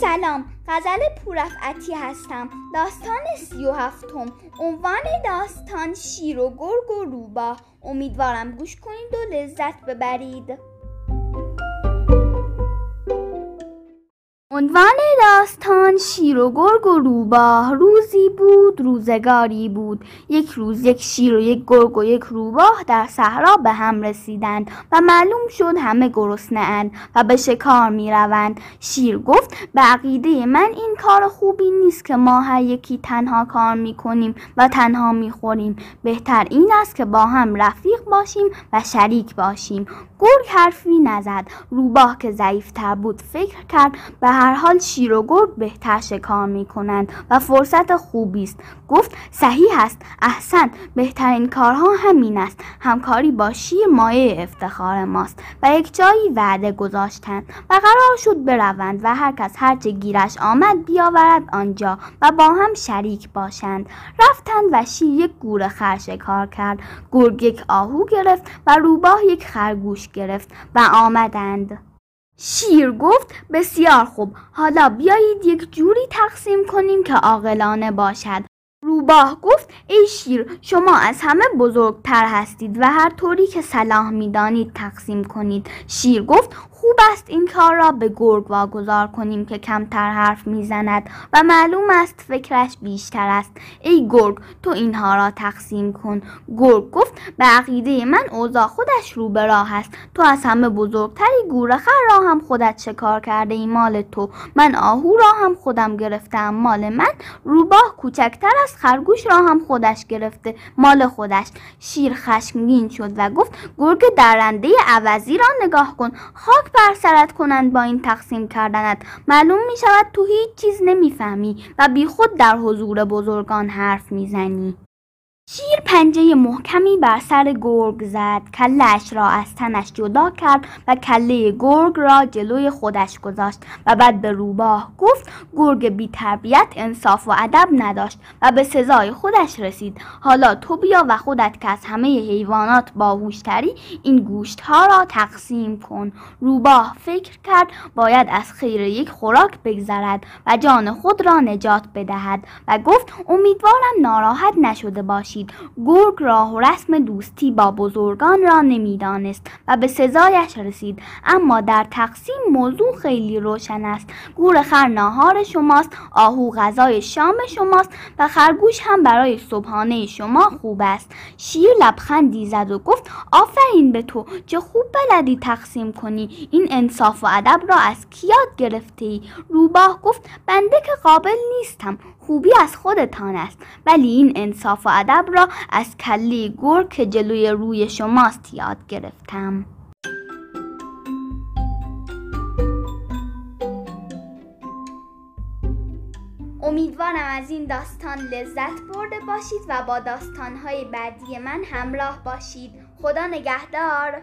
سلام غزل پورفعتی هستم. داستان سی و هفتم. عنوان داستان شیر و گرگ و روباه. امیدوارم گوش کنید و لذت ببرید. عنوان داستان شیر و گرگ و روباه روزی بود روزگاری بود. یک روز یک شیر و یک گرگ و یک روباه در صحرا به هم رسیدند و معلوم شد همه گرسنه اند و به شکار می روند شیر گفت به عقیده من این کار خوبی نیست که ما هر یکی تنها کار می کنیم و تنها می خوریم بهتر این است که با هم رفیق باشیم و شریک باشیم. گرگ حرفی نزد. روباه که ضعیفتر بود فکر کرد به هر حال شیر و گرگ بهتر شکار می کنند و فرصت خوبی است. گفت صحیح است. احسن. بهترین کارها همین است. همکاری با شیر مایه افتخار ماست و یک جایی وعده گذاشتند و قرار شد بروند و هر کس هرچه گیرش آمد بیاورد آنجا و با هم شریک باشند. رفتند و شیر یک گور خر شکار کرد. گرگ یک آهو گرفت و روباه یک خرگوش گرفت و آمدند. شیر گفت بسیار خوب. حالا بیایید یک جوری تقسیم کنیم که عاقلانه باشد. روباه گفت ای شیر شما از همه بزرگتر هستید و هر طوری که صلاح می‌دانید تقسیم کنید. شیر گفت خوب است این کار را به گرگ واگذار کنیم که کمتر حرف می‌زند و معلوم است فکرش بیشتر است. ای گرگ تو اینها را تقسیم کن. گرگ گفت به عقیده من اوضاع خودش رو به راه است. تو از همه بزرگتری گورخر را هم خودت شکار کرده ای مال تو. من آهو را هم خودم گرفتم. مال من روباه کوچکتر از خرگوش را هم خودش گرفته مال خودش. شیر خشمگین شد و گفت گرگ درنده عوضی را نگاه کن. خاک بر سرت کنند با این تقسیم کردنت. معلوم می شود تو هیچ چیز نمی‌فهمی و بیخود در حضور بزرگان حرف می‌زنی. شیر پنجه محکمی بر سر گرگ زد. کلش را از تنش جدا کرد و کله گرگ را جلوی خودش گذاشت و بعد به روباه گفت گرگ بی تربیت انصاف و ادب نداشت و به سزای خودش رسید. حالا تو بیا و خودت که از همه حیوانات باهوشتری این گوشت ها را تقسیم کن. روباه فکر کرد باید از خیر یک خوراک بگذرد و جان خود را نجات بدهد و گفت امیدوارم ناراحت نشده باشی. گرگ راه رسم دوستی با بزرگان را نمی‌دانست و به سزایش رسید. اما در تقسیم موضوع خیلی روشن است. گور خر ناهار شماست آهو غذای شام شماست و خرگوش هم برای صبحانه شما خوب است. شیر لبخندی زد و گفت آفرین به تو چه خوب بلدی تقسیم کنی. این انصاف و ادب را از کیاد گرفته ای روباه گفت بنده که قابل نیستم. خوبی از خودتان است. ولی این انصاف و ادب را از کلی گور که جلوی روی شماست یاد گرفتم. امیدوارم از این داستان لذت برده باشید و با داستانهای بعدی من همراه باشید. خدا نگهدار.